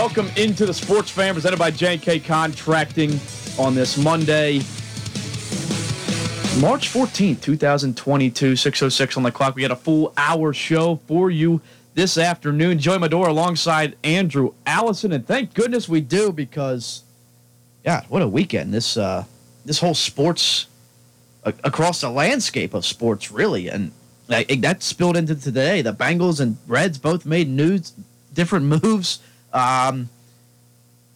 Welcome into the Sports Fan presented by J&K Contracting on this Monday, March 14th, 2022, 606 on the clock. We got a full hour show for you this afternoon. Joey Medora alongside Andrew Allison, and thank goodness we do because, God, what a weekend! This uh, this whole sports across the landscape of sports, really, and that spilled into today. The Bengals and Reds both made news, different moves. Um,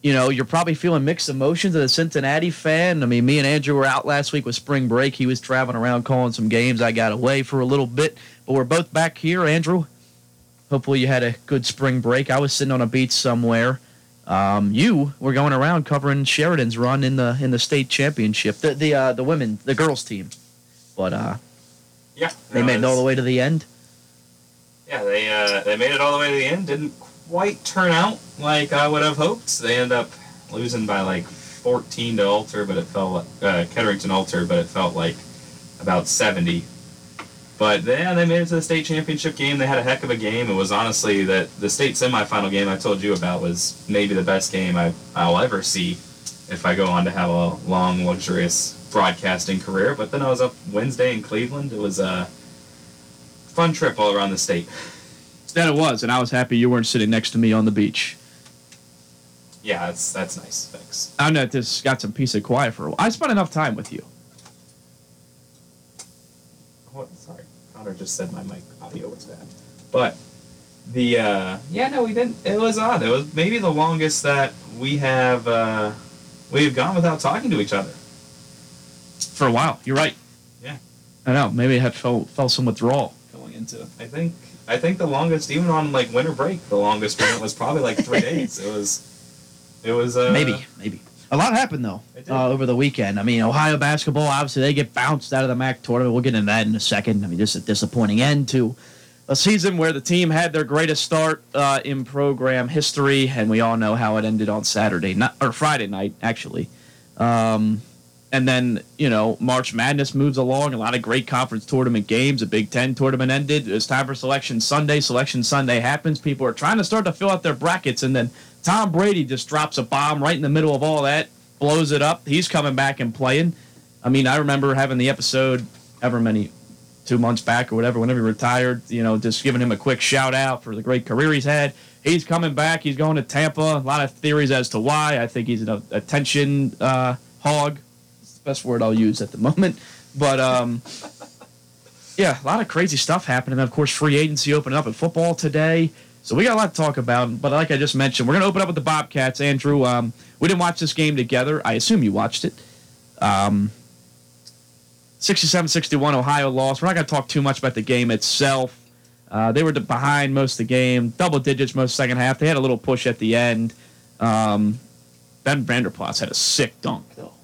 you know, you're probably feeling mixed emotions as a Cincinnati fan. I mean, me and Andrew were out last week with spring break. He was traveling around calling some games. I got away for a little bit, but we're both back here. Andrew, hopefully you had a good spring break. I was sitting on a beach somewhere. Um, you were going around covering Sheridan's run in the in the state championship, the the uh, the women, the girls team, but uh, Yeah, they no, made it all the way to the end. Yeah, they uh, they made it all the way to the end. Didn't quite turn out like I would have hoped. They end up losing by like 14 to Alter, but it felt like uh, Ketterington Alter, but it felt like about 70. But yeah, they made it to the state championship game. They had a heck of a game. It was honestly that the state semifinal game I told you about was maybe the best game I, I'll ever see if I go on to have a long, luxurious broadcasting career. But then I was up Wednesday in Cleveland. It was a fun trip all around the state. That it was, and I was happy you weren't sitting next to me on the beach. Yeah, that's that's nice. Thanks. I know this got some peace and quiet for a while. I spent enough time with you. What? Sorry, Connor just said my mic audio was bad. But the uh, yeah, no, we didn't. It was odd. It was maybe the longest that we have uh, we've gone without talking to each other. For a while, you're right. Yeah. I know. Maybe I had felt, felt some withdrawal going into I think I think the longest, even on like winter break, the longest one was probably like three days. It was it was uh, maybe, maybe. A lot happened though uh, over the weekend. I mean, Ohio basketball obviously they get bounced out of the MAC tournament. We'll get into that in a second. I mean, just a disappointing end to a season where the team had their greatest start uh, in program history, and we all know how it ended on Saturday night or Friday night actually. Um, and then you know March Madness moves along. A lot of great conference tournament games. A Big Ten tournament ended. It's time for Selection Sunday. Selection Sunday happens. People are trying to start to fill out their brackets, and then Tom Brady just drops a bomb right in the middle of all that, blows it up. He's coming back and playing. I mean, I remember having the episode ever many two months back or whatever, whenever he retired, you know, just giving him a quick shout out for the great career he's had. He's coming back. He's going to Tampa. A lot of theories as to why. I think he's an attention uh, hog. Best word I'll use at the moment. But um, yeah, a lot of crazy stuff happening. Of course, free agency opening up in football today. So we got a lot to talk about. But like I just mentioned, we're going to open up with the Bobcats. Andrew, um, we didn't watch this game together. I assume you watched it. Um, 67-61 Ohio lost. We're not going to talk too much about the game itself. Uh, they were behind most of the game, double digits most second half. They had a little push at the end. Um, ben Vanderplas had a sick dunk though.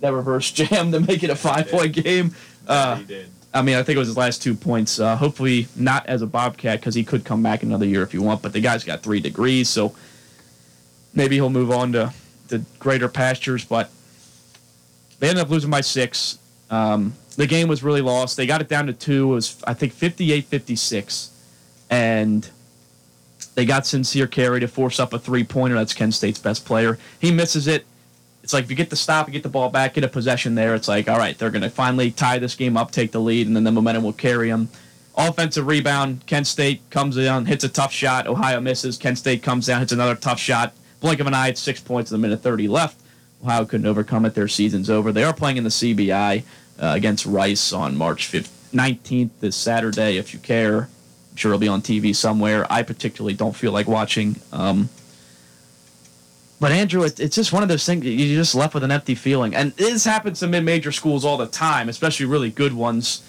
That reverse jam to make it a five point game. Uh, he did. I mean, I think it was his last two points. Uh, hopefully not as a Bobcat because he could come back another year if you want. But the guy's got three degrees, so maybe he'll move on to the greater pastures. But they ended up losing by six. Um, the game was really lost. They got it down to two. It was, I think, 58 56. And they got Sincere Carry to force up a three pointer. That's Kent State's best player. He misses it. It's like if you get the stop, you get the ball back, get a possession there. It's like, all right, they're going to finally tie this game up, take the lead, and then the momentum will carry them. Offensive rebound. Kent State comes down, hits a tough shot. Ohio misses. Kent State comes down, hits another tough shot. Blink of an eye, it's six points in the minute 30 left. Ohio couldn't overcome it. Their season's over. They are playing in the CBI uh, against Rice on March 5th, 19th this Saturday, if you care. I'm sure it'll be on TV somewhere. I particularly don't feel like watching. Um, but Andrew, it, it's just one of those things you just left with an empty feeling, and this happens to mid-major schools all the time, especially really good ones,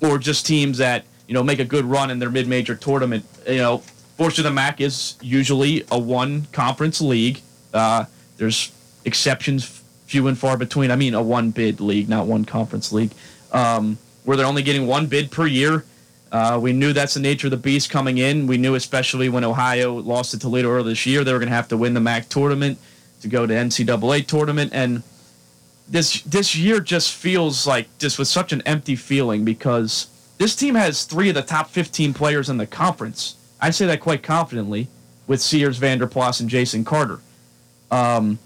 or just teams that you know make a good run in their mid-major tournament. You know, fortunately, the MAC is usually a one-conference league. Uh, there's exceptions, few and far between. I mean, a one-bid league, not one conference league, um, where they're only getting one bid per year. Uh, we knew that's the nature of the beast coming in. We knew, especially when Ohio lost to Toledo earlier this year, they were going to have to win the MAC tournament to go to NCAA tournament. And this this year just feels like just with such an empty feeling because this team has three of the top 15 players in the conference. I say that quite confidently. with Sears, Vanderplas, and Jason Carter. Um,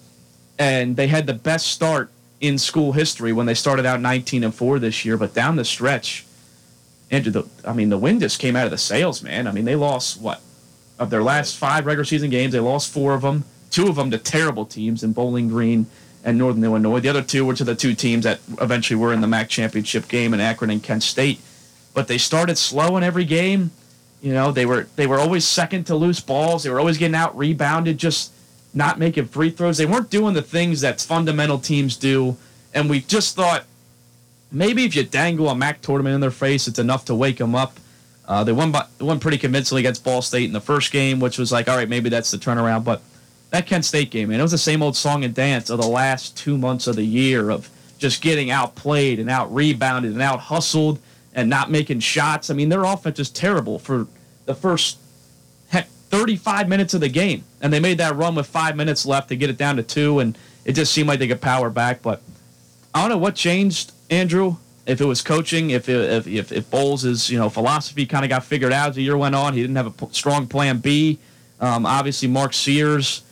and they had the best start in school history when they started out 19 and 4 this year, but down the stretch, Andrew, the, I mean, the wind just came out of the sails, man. I mean, they lost what of their last five regular season games, they lost four of them. Two of them to terrible teams in Bowling Green and Northern Illinois. The other two were to the two teams that eventually were in the MAC championship game in Akron and Kent State. But they started slow in every game. You know, they were they were always second to loose balls. They were always getting out rebounded, just not making free throws. They weren't doing the things that fundamental teams do. And we just thought maybe if you dangle a MAC tournament in their face, it's enough to wake them up. Uh, they won by, won pretty convincingly against Ball State in the first game, which was like, all right, maybe that's the turnaround. But that Kent State game, man, it was the same old song and dance of the last two months of the year of just getting outplayed and out rebounded and out hustled and not making shots. I mean, their offense is terrible for the first heck 35 minutes of the game, and they made that run with five minutes left to get it down to two, and it just seemed like they could power back. But I don't know what changed, Andrew. If it was coaching, if if if, if Boals' you know philosophy kind of got figured out as the year went on, he didn't have a p- strong plan B. Um, obviously, Mark Sears,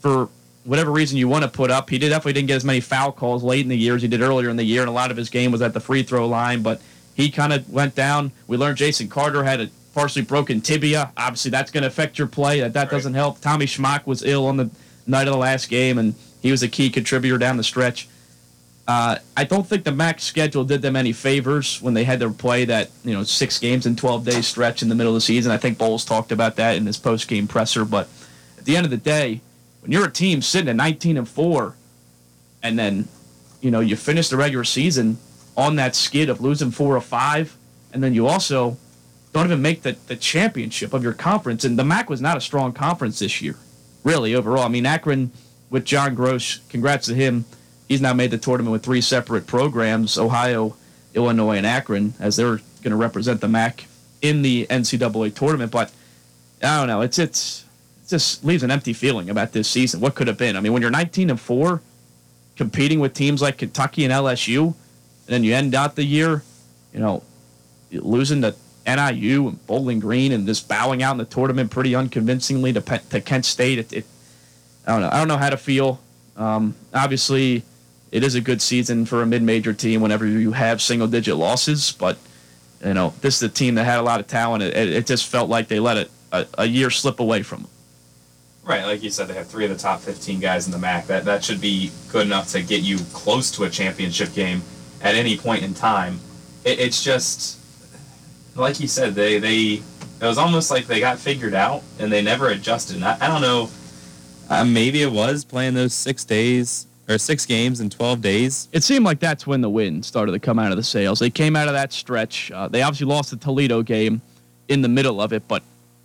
for whatever reason you want to put up, he did definitely didn't get as many foul calls late in the year as he did earlier in the year, and a lot of his game was at the free throw line. But he kind of went down. We learned Jason Carter had a partially broken tibia. Obviously, that's going to affect your play. That that Right. doesn't help. Tommy Schmock was ill on the night of the last game, and he was a key contributor down the stretch. Uh, I don't think the MAC schedule did them any favors when they had to play that you know six games in 12 days stretch in the middle of the season. I think Boals talked about that in his post game presser. But at the end of the day, when you're a team sitting at 19 and four, and then you know you finish the regular season on that skid of losing four or five, and then you also don't even make the, the championship of your conference. And the MAC was not a strong conference this year, really, overall. I mean, Akron with John Groce, congrats to him. He's now made the tournament with three separate programs Ohio, Illinois, and Akron, as they're going to represent the MAC in the NCAA tournament. But I don't know. It's, it's, it just leaves an empty feeling about this season. What could have been? I mean, when you're 19 and 4, competing with teams like Kentucky and LSU, and then you end out the year, you know, losing to NIU and Bowling Green and just bowing out in the tournament pretty unconvincingly to, to Kent State. It, it, I don't know. I don't know how to feel. Um, obviously, it is a good season for a mid-major team whenever you have single-digit losses, but you know this is a team that had a lot of talent. It, it, just felt like they let it a, a year slip away from them. Right, like you said, they have three of the top 15 guys in the MAC. That that should be good enough to get you close to a championship game at any point in time. It, it's just like you said, they they it was almost like they got figured out and they never adjusted. And I, I don't know. Uh, maybe it was playing those six days or six games in 12 days. It seemed like that's when the wind started to come out of the sails. They came out of that stretch. Uh, they obviously lost the Toledo game in the middle of it, but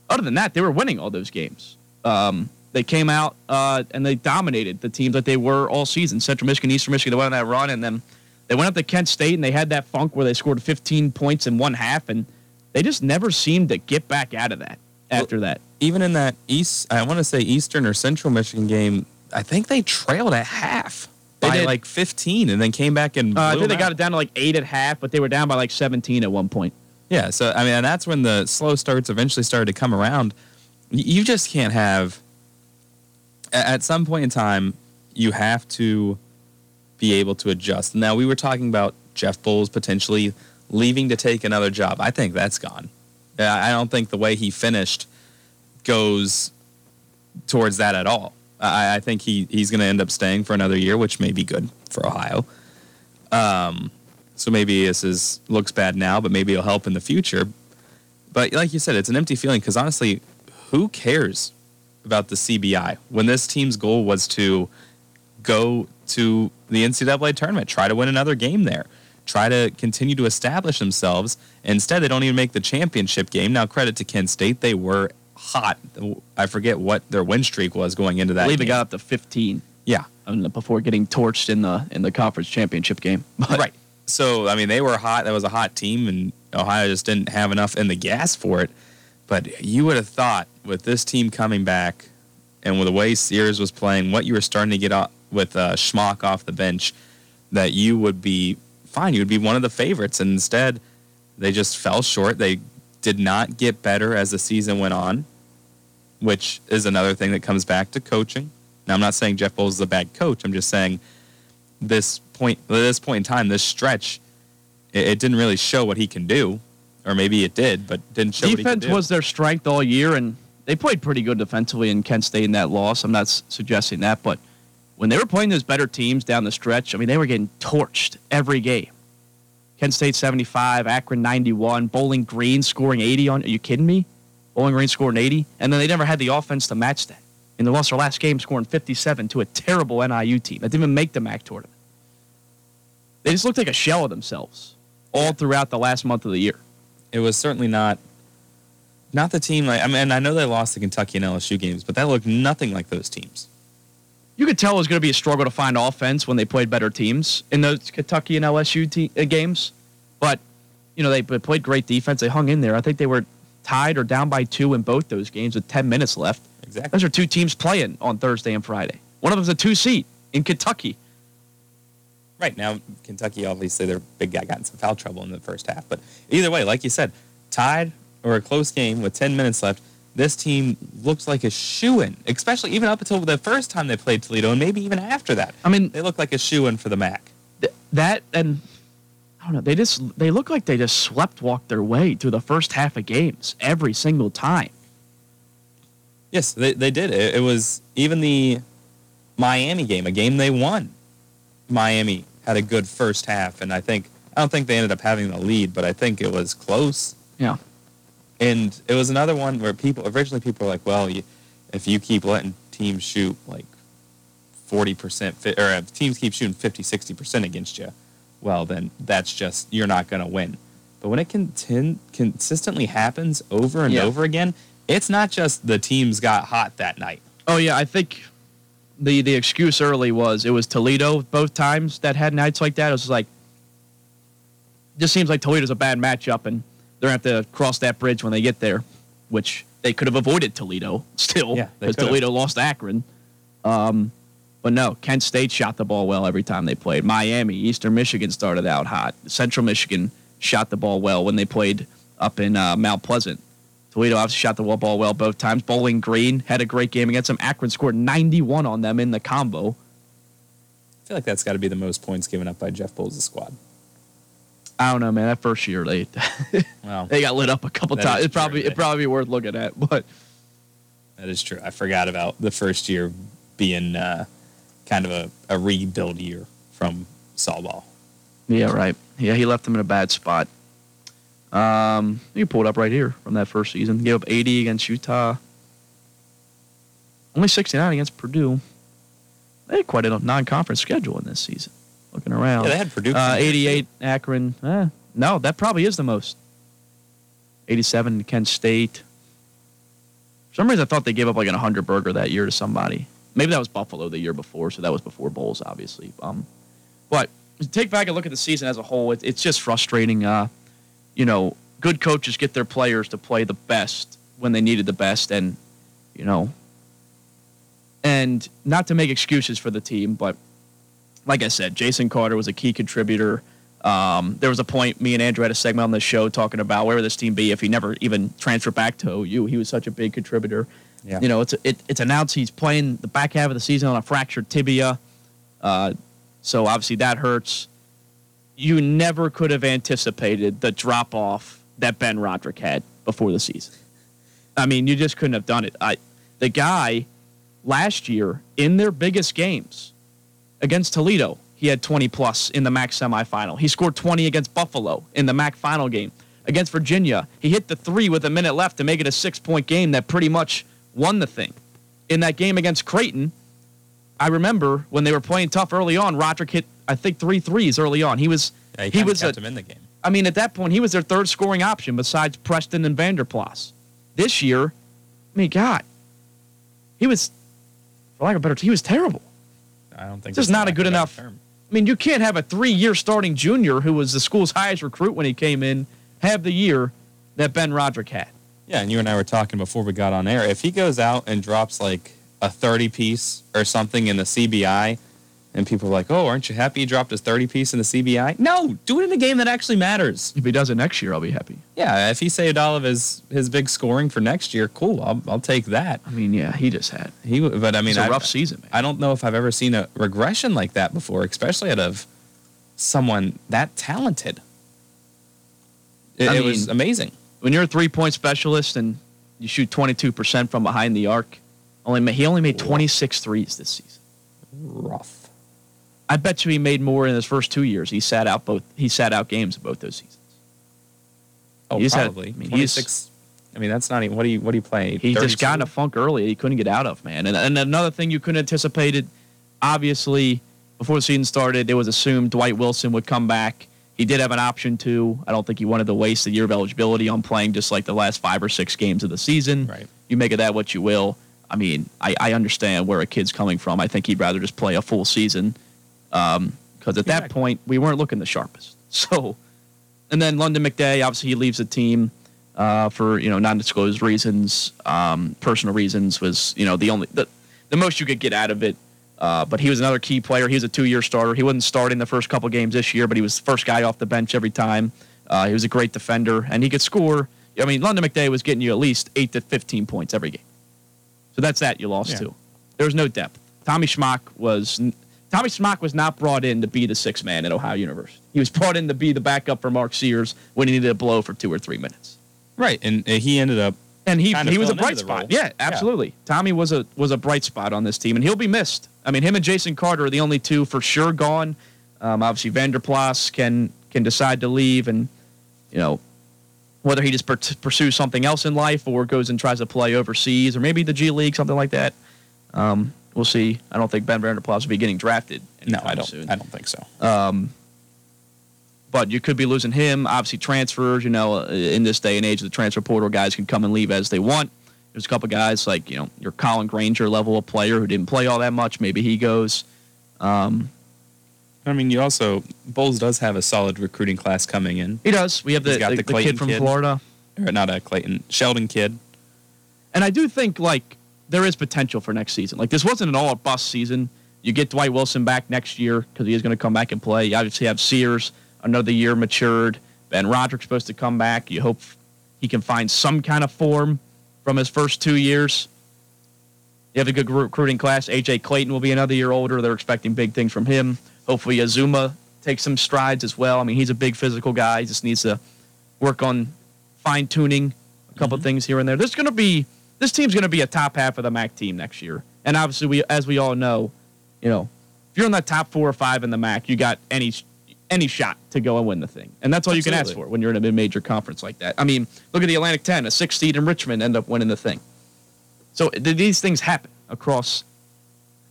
other than that, they were winning all those games. Um, they came out uh, and they dominated the teams that they were all season. Central Michigan, Eastern Michigan, they went on that run, and then they went up to Kent State and they had that funk where they scored 15 points in one half, and they just never seemed to get back out of that after that. Even in that East, I want to say Eastern or Central Michigan game, I think they trailed at half They by did. like 15 and then came back and Uh, I think they them got it down to like eight at half, but they were down by like 17 at one point. Yeah, so I mean, and that's when the slow starts eventually started to come around. You just can't have. At some point in time, you have to be able to adjust. Now, we were talking about Jeff Boals potentially leaving to take another job. I think that's gone. I don't think the way he finished goes towards that at all. I, I think he, he's going to end up staying for another year, which may be good for Ohio. Um, so maybe this is looks bad now, but maybe it'll help in the future. But like you said, it's an empty feeling because honestly, who cares about the CBI when this team's goal was to go to the NCAA tournament, try to win another game there, try to continue to establish themselves. Instead, they don't even make the championship game. Now, credit to Kent State, they were hot. I forget what their win streak was going into that. I believe it got up to 15 yeah, before getting torched in the in the conference championship game. But right. So I mean, they were hot. That was a hot team, and Ohio just didn't have enough in the gas for it. But you would have thought with this team coming back, and with the way Sears was playing, what you were starting to get off with uh, Schmock off the bench, that you would be fine. You would be one of the favorites. And instead, they just fell short. They did not get better as the season went on. which is another thing that comes back to coaching. Now, I'm not saying Jeff Boals is a bad coach. I'm just saying this point, at this point in time, this stretch, it, it didn't really show what he can do, or maybe it did, but didn't show. Defense was their strength all year, and they played pretty good defensively in Kent State in that loss. I'm not suggesting that, but when they were playing those better teams down the stretch, I mean, they were getting torched every game. Kent State 75, Akron 91, Bowling Green scoring 80 on. Are you kidding me? Bowling Green scoring 80, and then they never had the offense to match that. And they lost their last game scoring 57 to a terrible NIU team that didn't even make the MAC tournament. They just looked like a shell of themselves all throughout the last month of the year. it was certainly not not the team like I mean I know they lost the Kentucky and LSU games, but that looked nothing like those teams. You could tell it was going to be a struggle to find offense when they played better teams in those Kentucky and LSU te- uh, games. But you know they p- played great defense. They hung in there. I think they were tied or down by two in both those games with 10 minutes left. Exactly. Those are two teams playing on Thursday and Friday. One of them's a two seat in Kentucky. Right now, Kentucky obviously their big guy got in some foul trouble in the first half, but either way, like you said, tied or a close game with 10 minutes left, this team looks like a shoe in, especially even up until the first time they played Toledo, and maybe even after that. I mean, They look like a shoe in for the MAC. th- that and I don't know. They just they look like they just slept walked their way through the first half of games every single time. Yes, they, they did. It, it was even the Miami game, a game they won. Miami had a good first half, and I think I don't think they ended up having the lead, but I think it was close. Yeah. And it was another one where people originally people were like, well, you, if you keep letting teams shoot like forty percent, or if teams keep shooting 50, 60 percent against you, well, then that's just you're not going to win. But when it contin- consistently happens over and Yeah. over again, it's not just the teams got hot that night. Oh yeah, I think the the excuse early was it was Toledo both times that had nights like that. It was like just seems like Toledo's a bad matchup and they're gonna have to cross that bridge when they get there, which they could have avoided Toledo still because have. Toledo lost Akron. Um, but no, Kent State shot the ball well every time they played. Miami, Eastern Michigan started out hot. Central Michigan shot the ball well when they played up in uh, Mount Pleasant. Toledo obviously shot the ball ball well both times. Bowling Green had a great game against them. Akron scored 91 on them in the combo. I feel like that's got to be the most points given up by Jeff Boals' squad. I don't know, man. That first year they Well, they got lit up a couple times. It probably true, it probably be worth looking at, but that is true. I forgot about the first year being uh, kind of a, a rebuild year from Saul Ball. yeah, right. Yeah, he left them in a bad spot. Um, you pulled up right here from that first season. Gave up 80 against Utah. Only 69 against Purdue. They had quite a non-conference schedule in this season. Looking around. Yeah, they had Purdue. Uh, 88 Akron. Eh, no, that probably is the most. 87 Kent State. For some reason, I thought they gave up like an 100 burger that year to somebody. Maybe that was Buffalo the year before, so that was before Boals, obviously. Um, but take back a look at the season as a whole. It, it's just frustrating. Uh, you know, good coaches get their players to play the best when they needed the best, and you know, and not to make excuses for the team, but like I said, Jason Carter was a key contributor. Um, there was a point me and Andrew had a segment on the show talking about where would this team be if he never even transferred back to OU. He was such a big contributor. Yeah. You know, it's it, it's announced he's playing the back half of the season on a fractured tibia, uh, so obviously that hurts. You never could have anticipated the drop off that Ben Roderick had before the season. I mean, you just couldn't have done it. I, the guy last year in their biggest games against Toledo, he had 20 plus in the MAC semifinal. He scored 20 against Buffalo in the MAC final game. Against Virginia, he hit the three with a minute left to make it a six point game that pretty much won the thing. In that game against Creighton, I remember when they were playing tough early on, Roderick hit, I think, three threes early on. He was, Yeah, he, he was a, him in the game. I mean, at that point, he was their third scoring option besides Preston and Vanderplas. This year, I mean, God, he was, for lack of a better, he was terrible. I don't think Just not a good enough- term. I mean, you can't have a three-year starting junior who was the school's highest recruit when he came in have the year that Ben Roderick had. Yeah, and you and I were talking before we got on air. If he goes out and drops like a 30 piece or something in the CBI And people are like, "Oh, aren't you happy he dropped his 30 piece in the CBI?" No, do it in a game that actually matters. If he does it next year, I'll be happy. Yeah, if he saved all of his his big scoring for next year, cool. I'll I'll take that. I mean, yeah, he just had. He, but I mean, It's a I- rough season, man. I don't know if I've ever seen a regression like that before, especially out of someone that talented. It, I it was amazing. when you're a three point specialist and you shoot 22% from behind the arc, only he only made 26 threes this season. Rough. I bet you he made more in his first two years. He sat out both. He sat out games in both those seasons. Oh, He's had- probably. I mean, he's- 26. I mean, that's not even. What do you What do you play? He just got in a funk early. He couldn't get out of man. And, and another thing you couldn't anticipated, obviously, before the season started, it was assumed Dwight Wilson would come back. He did have an option to. I don't think he wanted to waste a year of eligibility on playing just like the last five or six games of the season. Right. You make of that what you will. I mean, I, I understand where a kid's coming from. I think he'd rather just play a full season because at that point we weren't looking the sharpest. So, and then Lunden McDay, obviously he leaves the team uh, for you know non-disclosed reasons, um, personal reasons was you know the only the, the most you could get out of it. Uh, but he was another key player. He was a two-year starter. He wasn't starting the first couple games this year, but he was the first guy off the bench every time. Uh, he was a great defender, and he could score. I mean, Lunden McDay was getting you at least eight to fifteen points every game. So that's that you lost Yeah. to. There was no depth. Tommy Schmock was Tommy Schmock was not brought in to be the sixth man at Ohio University. He was brought in to be the backup for Mark Sears when he needed a blow for two or three minutes. Right, and he ended up. And he he was a bright spot. Yeah, Yeah. absolutely. Tommy was a was a bright spot on this team, and he'll be missed. I mean, him and Jason Carter are the only two for sure gone. Um, obviously, Vanderplas can can decide to leave, and you know whether he just per- pursues something else in life or goes and tries to play overseas or maybe the G League, something like that. Um, we'll see. I don't think Ben Vanderplas will be getting drafted. No, I don't. Soon. I don't think so. but you could be losing him. Obviously, transfers. You know, uh, in this day and age, the transfer portal guys can come and leave as they want. There's a couple guys like you know your Colin Granger level of player who didn't play all that much. Maybe he goes. Um, I mean, you also Boals does have a solid recruiting class coming in. he does. We have the, the, the the kid from kid. Florida, Or not a Clayton Sheldon kid. and I do think like there is potential for next season. Like this wasn't an all bust season. You get Dwight Wilson back next year because he is going to come back and play. You obviously have Sears another year matured. Ben Roderick's supposed to come back. You hope he can find some kind of form from his first two years. You have a good recruiting class. AJ Clayton will be another year older. They're expecting big things from him. Hopefully, Azuma takes some strides as well. I mean, he's a big physical guy. He just needs to work on fine tuning a couple mm-hmm. things here and there. There's going to be this team's going to be a top half of the MAC team next year. And obviously, we as we all know, you know, if you're in the top four or five in the MAC, you got any any shot to go and win the thing. And that's all you can ask for when you're in a mid-major conference like that. I mean, look at the Atlantic 10, a six seed in Richmond end up winning the thing. So these things happen across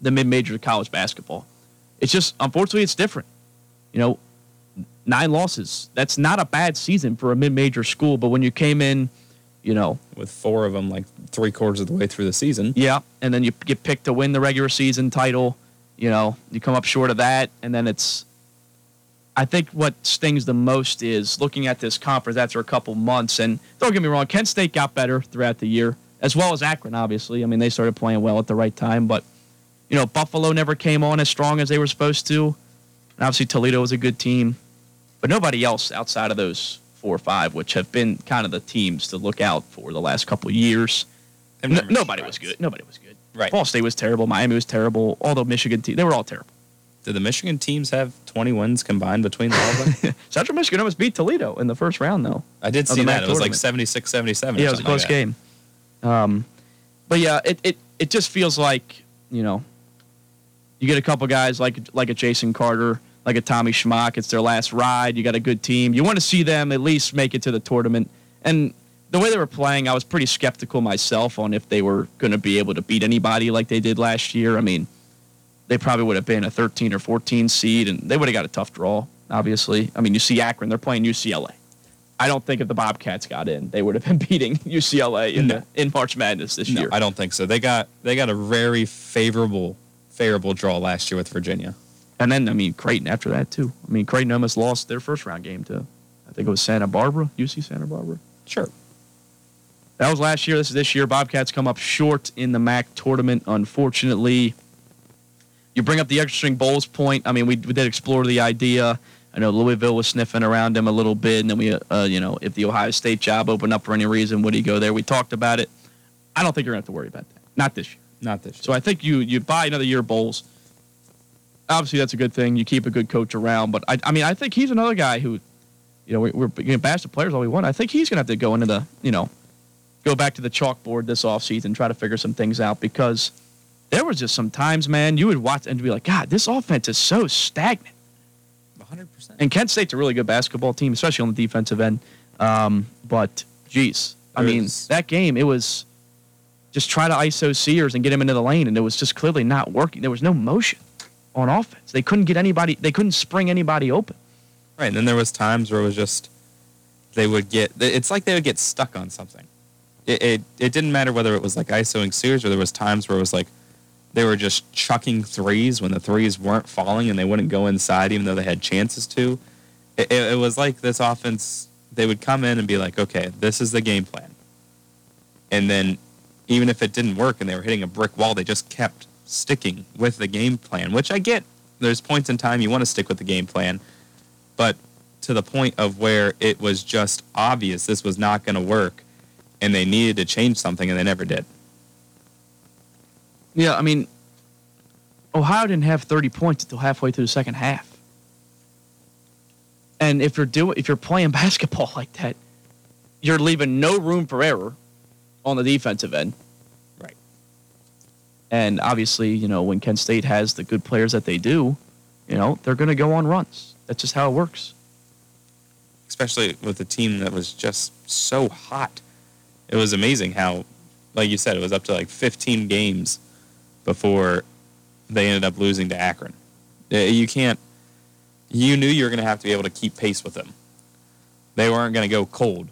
the mid-major college basketball. It's just unfortunately it's different. You know, nine losses. That's not a bad season for a mid-major school, but when you came in, you know, with four of them like three quarters of the way through the season. yeah, and then you get picked to win the regular season title. You know, you come up short of that, and then it's. I think what stings the most is looking at this conference after a couple months. And don't get me wrong, Kent State got better throughout the year, as well as Akron. Obviously, I mean they started playing well at the right time, but you know Buffalo never came on as strong as they were supposed to. And obviously Toledo was a good team, but nobody else outside of those four or five, which have been kind of the teams to look out for the last couple years. No, nobody was good. Nobody was good. Right. Ball State was terrible. Miami was terrible. All the Michigan teams, they were all terrible. Did the Michigan teams have 20 wins combined between all of them? Central Michigan almost beat Toledo in the first round, though. I did see MAC that. It was like tournament. 76 77. Yeah, it was a close game. Um, but yeah, it, it, it just feels like, you know, you get a couple guys like like a Jason Carter, like a Tommy Schmock. It's their last ride. You got a good team. You want to see them at least make it to the tournament. And the way they were playing, I was pretty skeptical myself on if they were going to be able to beat anybody like they did last year. I mean, they probably would have been a 13 or 14 seed, and they would have got a tough draw. Obviously, I mean, you see Akron; they're playing UCLA. I don't think if the Bobcats got in, they would have been beating UCLA in No. the, in March Madness this No, year. I don't think so. They got they got a very favorable favorable draw last year with Virginia. And then, I mean, Creighton after that, too. I mean, Creighton almost lost their first round game to, I think it was Santa Barbara, UC Santa Barbara. Sure. That was last year. This is this year. Bobcats come up short in the MAC tournament, unfortunately. You bring up the extra string bowls point. I mean, we, we did explore the idea. I know Louisville was sniffing around him a little bit, and then we, uh, you know, if the Ohio State job opened up for any reason, would he go there? We talked about it. I don't think you're going to have to worry about that. Not this year. Not this. Year. So I think you you buy another year of Boals. Obviously, that's a good thing. You keep a good coach around, but I, I mean, I think he's another guy who, you know, we, we're going to bash the players all we want. I think he's going to have to go into the, you know, go back to the chalkboard this offseason, and try to figure some things out because there was just some times, man, you would watch and be like, God, this offense is so stagnant. 100%. And Kent State's a really good basketball team, especially on the defensive end. Um, but, geez, I There mean, is- that game, it was just try to ISO Sears and get him into the lane, and it was just clearly not working. There was no motion on offense. They couldn't get anybody, they couldn't spring anybody open. Right, and then there was times where it was just they would get. It's like they would get stuck on something. It it, it didn't matter whether it was like ISOing Sears or there was times where it was like they were just chucking threes when the threes weren't falling and they wouldn't go inside even though they had chances to. It, it, it was like this offense. They would come in and be like, okay, this is the game plan, and then even if it didn't work and they were hitting a brick wall, they just kept sticking with the game plan, which I get. There's points in time you want to stick with the game plan, but to the point of where it was just obvious this was not going to work and they needed to change something and they never did. Yeah, I mean, Ohio didn't have 30 points until halfway through the second half. And if you're doing, if you're playing basketball like that, you're leaving no room for error on the defensive end. And obviously, you know, when Kent State has the good players that they do, you know, they're going to go on runs. That's just how it works. Especially with a team that was just so hot. It was amazing how, like you said, it was up to like 15 games before they ended up losing to Akron. Uh, You can't, you knew you were going to have to be able to keep pace with them. They weren't going to go cold.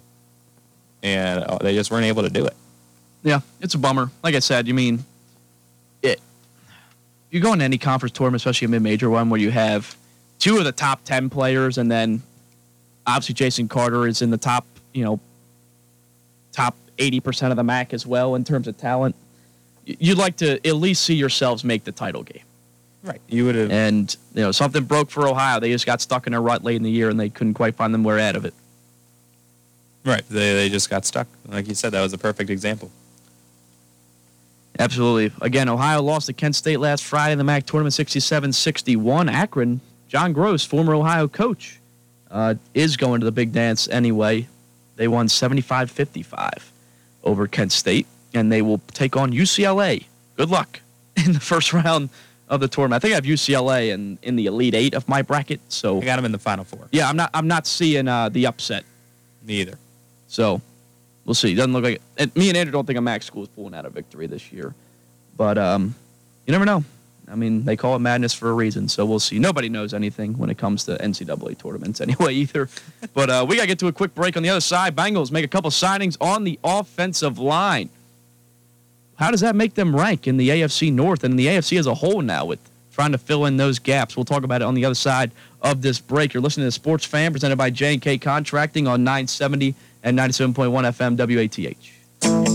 And uh, they just weren't able to do it. Yeah, it's a bummer. Like I said, you mean. You go into any conference tournament, especially a mid-major one, where you have two of the top ten players, and then obviously Jason Carter is in the top, you know, top eighty percent of the MAC as well in terms of talent. You'd like to at least see yourselves make the title game. Right. You would have. And you know, something broke for Ohio. They just got stuck in a rut late in the year, and they couldn't quite find them way out of it. Right. They, they just got stuck. Like you said, that was a perfect example. Absolutely. Again, Ohio lost to Kent State last Friday in the MAC tournament 67 61. Akron, John Groce, former Ohio coach, uh, is going to the big dance anyway. They won 75 55 over Kent State, and they will take on UCLA. Good luck in the first round of the tournament. I think I have UCLA in, in the Elite Eight of my bracket. So, I got them in the final four. yeah, I'm not, I'm not seeing uh, the upset. Neither. So we'll see. It Doesn't look like it. And me and Andrew don't think a MAC school is pulling out a victory this year. But um, you never know. I mean, they call it madness for a reason. So we'll see. Nobody knows anything when it comes to NCAA tournaments anyway, either. But uh, we got to get to a quick break on the other side. Bengals make a couple signings on the offensive line. How does that make them rank in the AFC North and the AFC as a whole now with trying to fill in those gaps? We'll talk about it on the other side of this break. You're listening to Sports Fan presented by J&K Contracting on 970 and 97.1 FM WATH.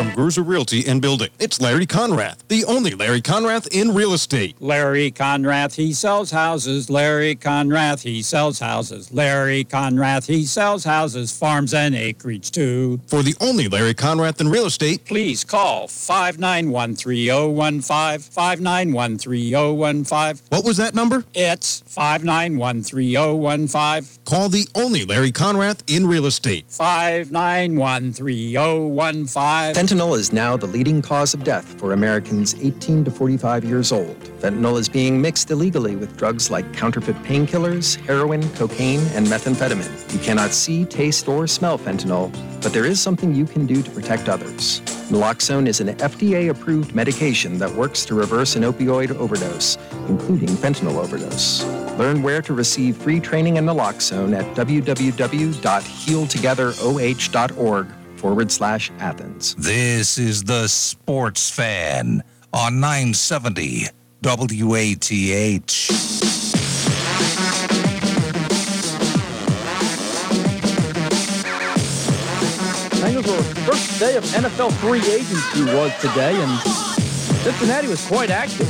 From Gruser Realty and Building, it's Larry Conrath, the only Larry Conrath in real estate. Larry Conrath, he sells houses. Larry Conrath, he sells houses. Larry Conrath, he sells houses, farms, and acreage too. For the only Larry Conrath in real estate, Please call 591 3015. 591 3015. what was that number? It's 591 3015. Call the only Larry Conrath in real estate. 591 3015. Fentanyl is now the leading cause of death for Americans 18 to 45 years old. Fentanyl is being mixed illegally with drugs like counterfeit painkillers, heroin, cocaine, and methamphetamine. You cannot see, taste, or smell fentanyl, but there is something you can do to protect others. Naloxone is an FDA approved medication that works to reverse an opioid overdose, including fentanyl overdose. Learn where to receive free training in naloxone at www.healtogetheroh.org forward slash Athens. This is the Sports Fan on 970 WATH. Bengals first day of NFL free agency was today, and Cincinnati was quite active,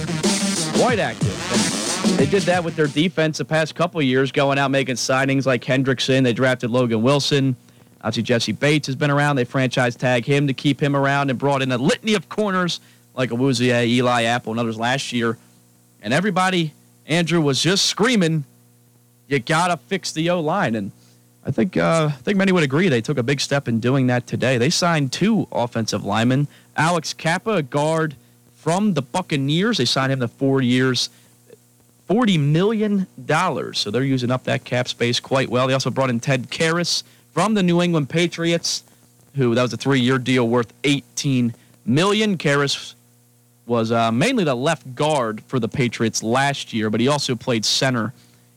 quite active. And they did that with their defense the past couple years, going out making signings like Hendrickson. They drafted Logan Wilson. Obviously, Jessie Bates has been around. They franchise tag him to keep him around and brought in a litany of corners like Awuzie, Eli Apple, and others last year. And everybody, Andrew, was just screaming, "You gotta fix the O line." And I think uh, I think many would agree they took a big step in doing that today. They signed two offensive linemen, Alex Cappa, a guard from the Buccaneers. They signed him to four years, forty million dollars. So they're using up that cap space quite well. They also brought in Ted Karras from the New England Patriots, who that was a three-year deal worth eighteen million. Karras was uh, mainly the left guard for the Patriots last year, but he also played center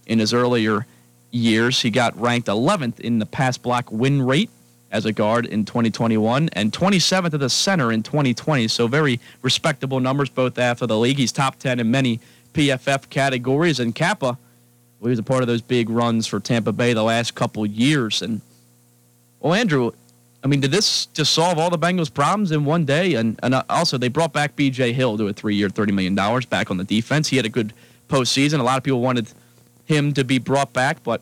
in his earlier years. He got ranked 11th in the pass block win rate as a guard in 2021 and 27th at the center in 2020. So very respectable numbers both after the league. He's top 10 in many PFF categories. And Cappa, well, he was a part of those big runs for Tampa Bay the last couple years. And well, Andrew, I mean, did this just solve all the Bengals' problems in one day? And, and uh, also, they brought back B.J. Hill to a three-year, $30 million back on the defense. He had a good postseason. A lot of people wanted him to be brought back, but,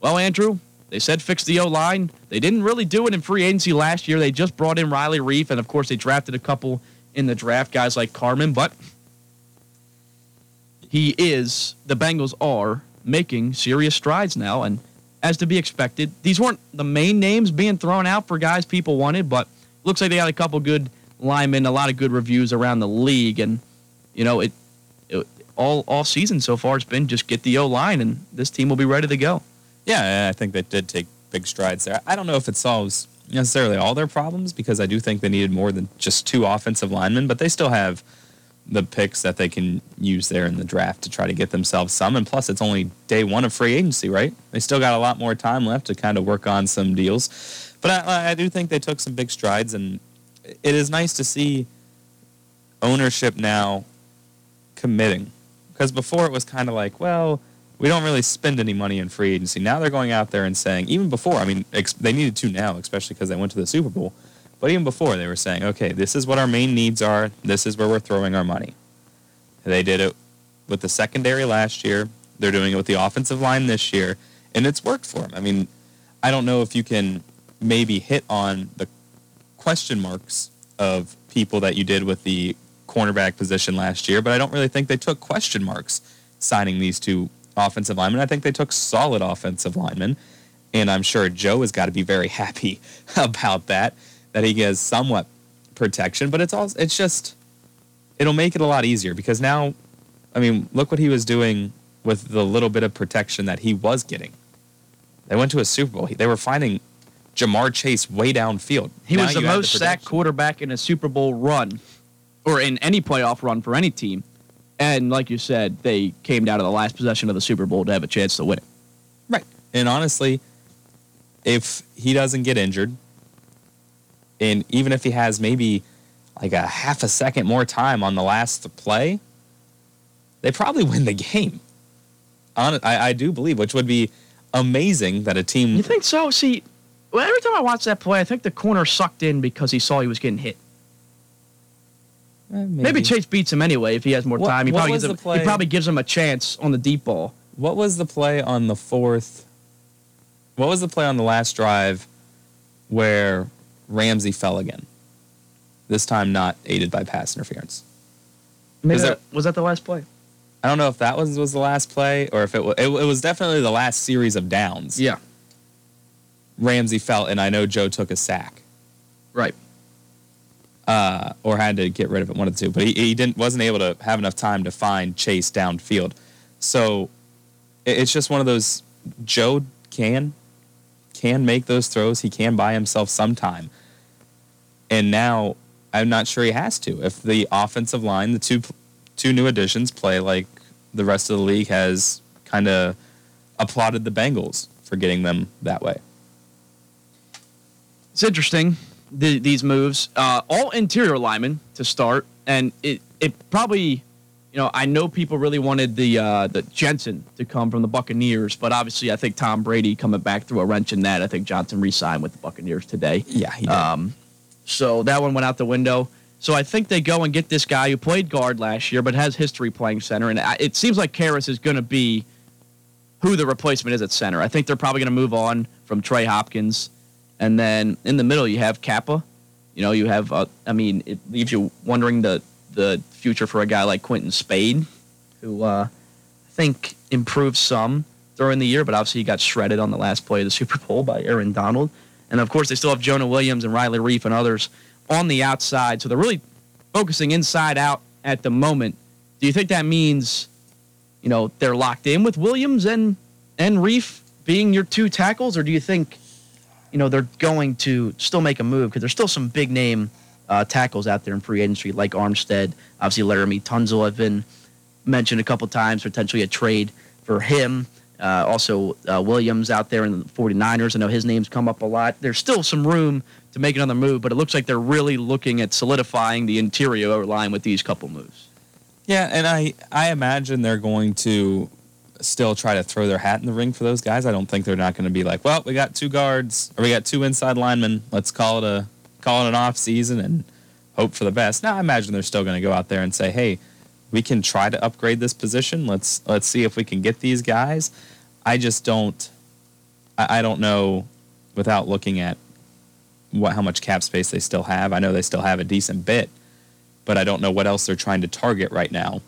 well, Andrew, they said fix the O-line. They didn't really do it in free agency last year. They just brought in Riley Reiff, and, of course, they drafted a couple in the draft, guys like Carman. but he is, the Bengals are making serious strides now, and – as to be expected. These weren't the main names being thrown out for guys people wanted, but looks like they got a couple good linemen, a lot of good reviews around the league, and you know it, it all all season so far it's been just get the O line, and this team will be ready to go. Yeah, I think they did take big strides there. I don't know if it solves necessarily all their problems because I do think they needed more than just two offensive linemen, but they still have the picks that they can use there in the draft to try to get themselves some. And plus, it's only day one of free agency, right? They still got a lot more time left to kind of work on some deals. But I, I do think they took some big strides, and it is nice to see ownership now committing. Because before it was kind of like, well, we don't really spend any money in free agency. Now they're going out there and saying, even before, I mean, ex- they needed to now, especially because they went to the Super Bowl but even before, they were saying, okay, this is what our main needs are. This is where we're throwing our money. They did it with the secondary last year. They're doing it with the offensive line this year, and it's worked for them. I mean, I don't know if you can maybe hit on the question marks of people that you did with the cornerback position last year, but I don't really think they took question marks signing these two offensive linemen. I think they took solid offensive linemen, and I'm sure Joe has got to be very happy about that that he gets somewhat protection, but it's also it's just it'll make it a lot easier because now, I mean, look what he was doing with the little bit of protection that he was getting. They went to a Super Bowl. They were finding Ja'Marr Chase way downfield. He Now was the most sacked quarterback in a Super Bowl run, or in any playoff run for any team. And like you said, they came down to the last possession of the Super Bowl to have a chance to win it. Right. And honestly, if he doesn't get injured, and even if he has maybe like a half a second more time on the last play, they probably win the game. On, I, I do believe, which would be amazing that a team. You think so? See, well, every time I watch that play, I think the corner sucked in because he saw he was getting hit. Eh, Maybe, Chase beats him anyway if he has more What- time. He probably, gives him, he probably gives him a chance on the deep ball. What was the play on the fourth? What was the play on the last drive where Ramsey fell again? This time not aided by pass interference. Maybe Was that, that- was that the last play? I don't know if that was was the last play or if it was. It, it was definitely the last series of downs. Yeah, Ramsey fell, and I know Joe took a sack right. uh, or had to get rid of it, one of the two. But he, he didn't wasn't able to have enough time to find Chase downfield. So it- it's just one of those. Joe can can make those throws. He can buy himself some time. And now I'm not sure he has to. If the offensive line, the two two new additions, play like the rest of the league has kind of applauded the Bengals for getting them that way. It's interesting the, these moves. Uh, all interior linemen to start, and it it probably, you know, I know people really wanted the uh, the Jensen to come from the Buccaneers, but obviously I think Tom Brady coming back through a wrench in that. I think Jensen re-signed with the Buccaneers today. Yeah, he did. Um, so that one went out the window. So I think they go and get this guy who played guard last year, but has history playing center, and it seems like Karras is going to be who the replacement is at center. I think they're probably going to move on from Trey Hopkins, and then in the middle you have Cappa. You know, you have. Uh, I mean, it leaves you wondering the the future for a guy like Quinton Spain, who uh, I think improved some during the year, but obviously he got shredded on the last play of the Super Bowl by Aaron Donald. And of course, they still have Jonah Williams and Riley Reiff and others on the outside. So they're really focusing inside out at the moment. Do you think that means, you know, they're locked in with Williams and and Reiff being your two tackles, or do you think, you know, they're going to still make a move because there's still some big name uh, tackles out there in free agency like Armstead, obviously Laremy Tunsil I've been mentioned a couple times, potentially a trade for him. Uh, also, uh, Williams out there in the 49ers. I know his name's come up a lot. There's still some room to make another move, but it looks like they're really looking at solidifying the interior line with these couple moves. Yeah, and I I imagine they're going to still try to throw their hat in the ring for those guys. I don't think they're not going to be like, well, we got two guards or we got two inside linemen. Let's call it a call it an off season and hope for the best. Now I imagine they're still going to go out there and say, hey, we can try to upgrade this position. Let's let's see if we can get these guys. I just don't I, I don't know without looking at what how much cap space they still have. I know they still have a decent bit but I don't know what else they're trying to target right now,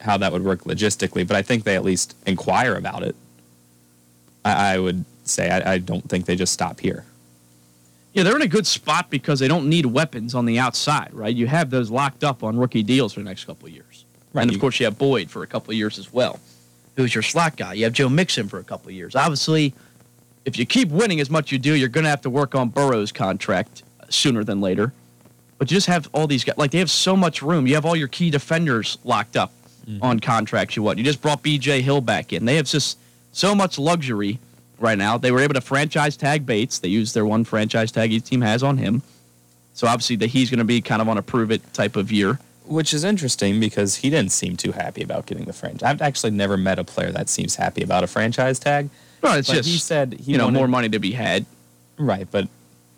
how that would work logistically. But I think they at least inquire about it. I, I would say I, I don't think they just stop here. Yeah, they're in a good spot because they don't need weapons on the outside, right? You have those locked up on rookie deals for the next couple of years. Right, And of course, you have Boyd for a couple of years as well, who's your slot guy. You have Joe Mixon for a couple of years. Obviously, if you keep winning as much as you do, you're going to have to work on Burrow's contract sooner than later. But you just have all these guys. Like, they have so much room. You have all your key defenders locked up mm-hmm. on contracts you want. You just brought B.J. Hill back in. They have just so much luxury right now. They were able to franchise tag Bates. They used their one franchise tag each team has on him. So obviously that he's going to be kind of on a prove it type of year. Which is interesting because he didn't seem too happy about getting the franchise. I've actually never met a player that seems happy about a franchise tag. No, it's But just he said he you know wanted- more money to be had. Right, but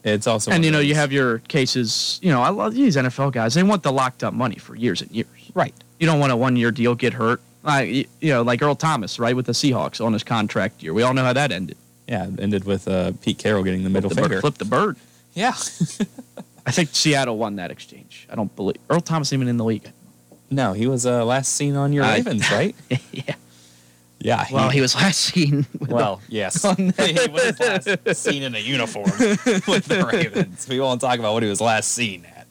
it's also and you know you have your cases. You know I love these NFL guys. They want the locked up money for years and years. right. You don't want a one year deal get hurt. Like you know like Earl Thomas right with the Seahawks on his contract year. We all know how that ended. Yeah, it ended with uh, Pete Carroll getting the middle the bird, finger. flip the bird. Yeah. I think Seattle won that exchange. I don't believe Earl Thomas even in the league. no, he was uh, last seen on your I- Ravens, right? yeah. Yeah. Well, he was last seen. With Well, yes. on he was last seen in a uniform with the Ravens. We won't talk about what he was last seen at.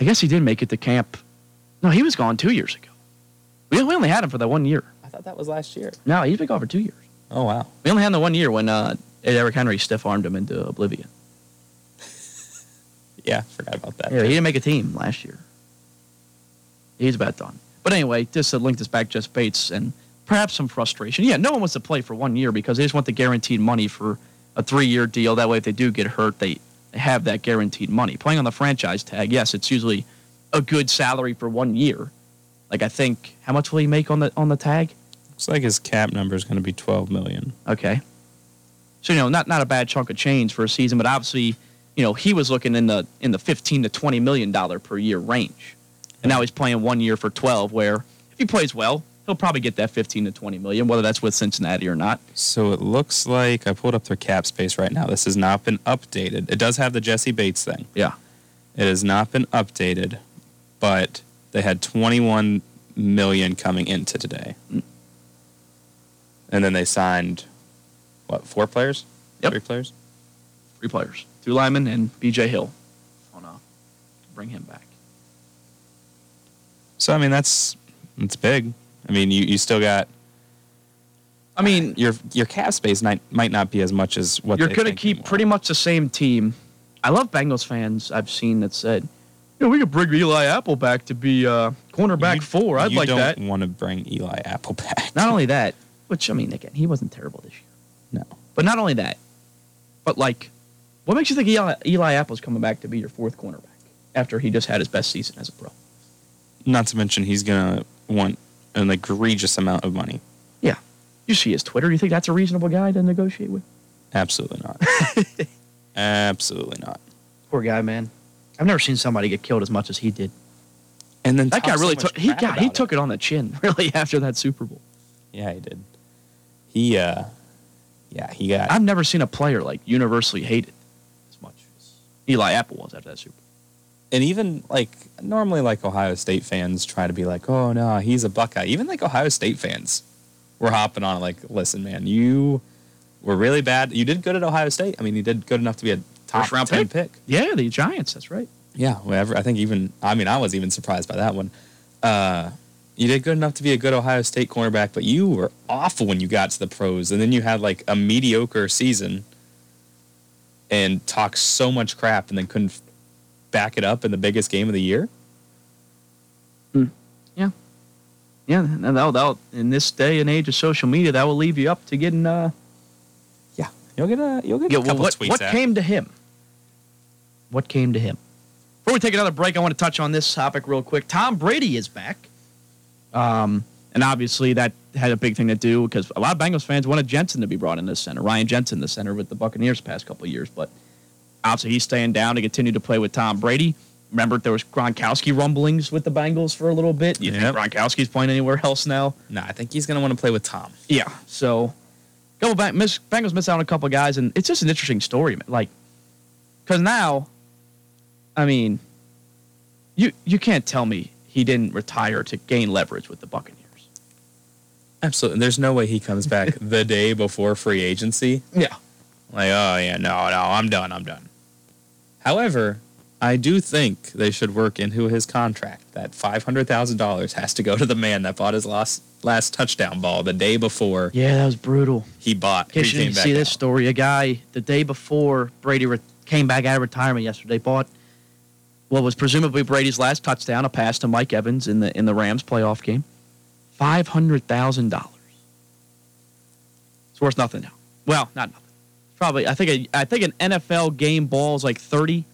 I guess he did make it to camp. No, he was gone two years ago. We, we only had him for that one year. I thought that was last year. No, he's been gone for two years. Oh wow. We only had him the one year when uh, Eric Henry stiff armed him into oblivion. Yeah, forgot about that. Yeah, he didn't make a team last year. He's about done. But anyway, just uh, to link this back, just Bates and perhaps some frustration. Yeah, no one wants to play for one year because they just want the guaranteed money for a three-year deal. That way, if they do get hurt, they have that guaranteed money. Playing on the franchise tag, yes, it's usually a good salary for one year. Like I think, how much will he make on the on the tag? Looks like his cap number is going to be 12 million. Okay. So you know, not not a bad chunk of change for a season, but obviously, you know, he was looking in the in the fifteen to twenty million dollar per year range, and now he's playing one year for twelve. Where if he plays well, he'll probably get that fifteen to twenty million, whether that's with Cincinnati or not. So it looks like I pulled up their cap space right now. This has not been updated. It does have the Jessie Bates thing. Yeah. It has not been updated, but they had 21 million coming into today. Mm. And then they signed what, four players? Yep. Three players? Three players, two linemen, and B.J. Hill. On uh, bring him back. So I mean that's it's big. I mean you, you still got I mean, your your cap space might might not be as much as what you're they going to think keep want. pretty much the same team. I love Bengals fans I've seen that said, Yeah, we could bring Eli Apple back to be uh, cornerback You- four. I'd like that. you like don't that. want to bring Eli Apple back. Not only that, which I mean, again, he wasn't terrible this year. no. But not only that, but like, what makes you think Eli, Eli Apple's coming back to be your fourth cornerback after he just had his best season as a pro? Not to mention he's gonna want an egregious amount of money. Yeah. You see his Twitter. You think that's a reasonable guy to negotiate with? Absolutely not. Absolutely not. Poor guy, man. I've never seen somebody get killed as much as he did. And then That guy talk so really took. He got. He about took it on the chin really after that Super Bowl. Yeah, he did. He uh yeah, he got I've never seen a player like universally hated as much as Eli Apple was after that Super Bowl. and even like normally like Ohio State fans try to be like, "Oh no, he's a Buckeye." Even like Ohio State fans were hopping on it like, "Listen, man, you were really bad. You did good at Ohio State. I mean, you did good enough to be a top First round 10 pick. pick. Yeah, the Giants. That's right. Yeah, whatever. I think even I mean I was even surprised by that one. Uh, you did good enough to be a good Ohio State cornerback, but you were awful when you got to the pros, and then you had like a mediocre season and talk so much crap, and then couldn't back it up in the biggest game of the year. Yeah, and that'll, that'll, in this day and age of social media, that will leave you up to getting. Uh, Yeah, you'll get a you'll get yeah, a well, couple what tweets. what at. came to him? What came to him? Before we take another break, I want to touch on this topic real quick. Tom Brady is back, um, and obviously that had a big thing to do because a lot of Bengals fans wanted Jensen to be brought in this center. Ryan Jensen, the center with the Buccaneers, the past couple years, but obviously he's staying down to continue to play with Tom Brady. Remember, there was Gronkowski rumblings with the Bengals for a little bit. You Yep. think Gronkowski's playing anywhere else now? No, I think he's gonna want to play with Tom. Yeah. So, couple back, miss, Bengals miss out on a couple guys, and it's just an interesting story. man. Like, because now, I mean, you you can't tell me he didn't retire to gain leverage with the Buccaneers. Absolutely. There's no way he comes back the day before free agency. Yeah. Like, oh yeah, no, no, I'm done, I'm done. However, I do think they should work into his contract that five hundred thousand dollars has to go to the man that bought his last last touchdown ball the day before Yeah, that was brutal. he bought. In case you didn't see back this story, a guy the day before Brady re- came back out of retirement yesterday bought what was presumably Brady's last touchdown, a pass to Mike Evans in the in the Rams playoff game. Five hundred thousand dollars. It's worth nothing now. Well, not nothing. Probably, I think a, I think an NFL game ball is like thirty.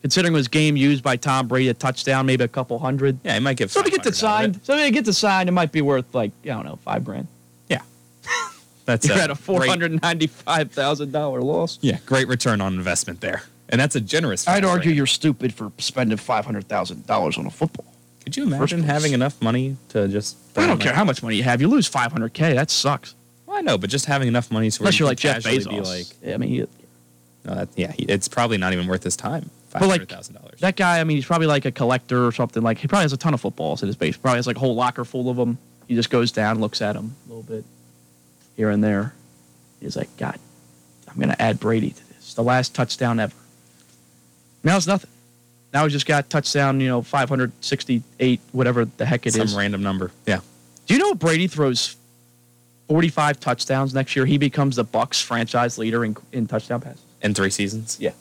Considering it was game used by Tom Brady, a touchdown, maybe a couple hundred. Yeah, he might get. So if he gets it 500 out of signed, so if he gets it signed, it might be worth like I don't know, five grand. Yeah, that's You're at a four hundred ninety-five thousand dollar loss. Yeah, great return on investment there, and that's a generous. I'd five argue grand. you're stupid for spending five hundred thousand dollars on a football. Could you imagine having enough money to just? I don't care how much money you have. You lose 500k. That sucks. Well, I know, but just having enough money to where Unless you you're like Jeff Bezos. Be like, Yeah, I mean, he, no, that, yeah, he, it's probably not even worth his time. Five But, like, dollars. that guy. I mean, he's probably like a collector or something. Like he probably has a ton of footballs in his base. Probably has like a whole locker full of them. He just goes down, looks at them a little bit here and there. He's like, God, I'm gonna add Brady to this. The last touchdown ever. Now it's nothing. Now he's just got touchdown. You know, 568, whatever the heck it is. Some random number. Yeah. Do you know Brady throws 45 touchdowns next year? He becomes the Bucs franchise leader in, in touchdown passes. In three seasons. Yeah.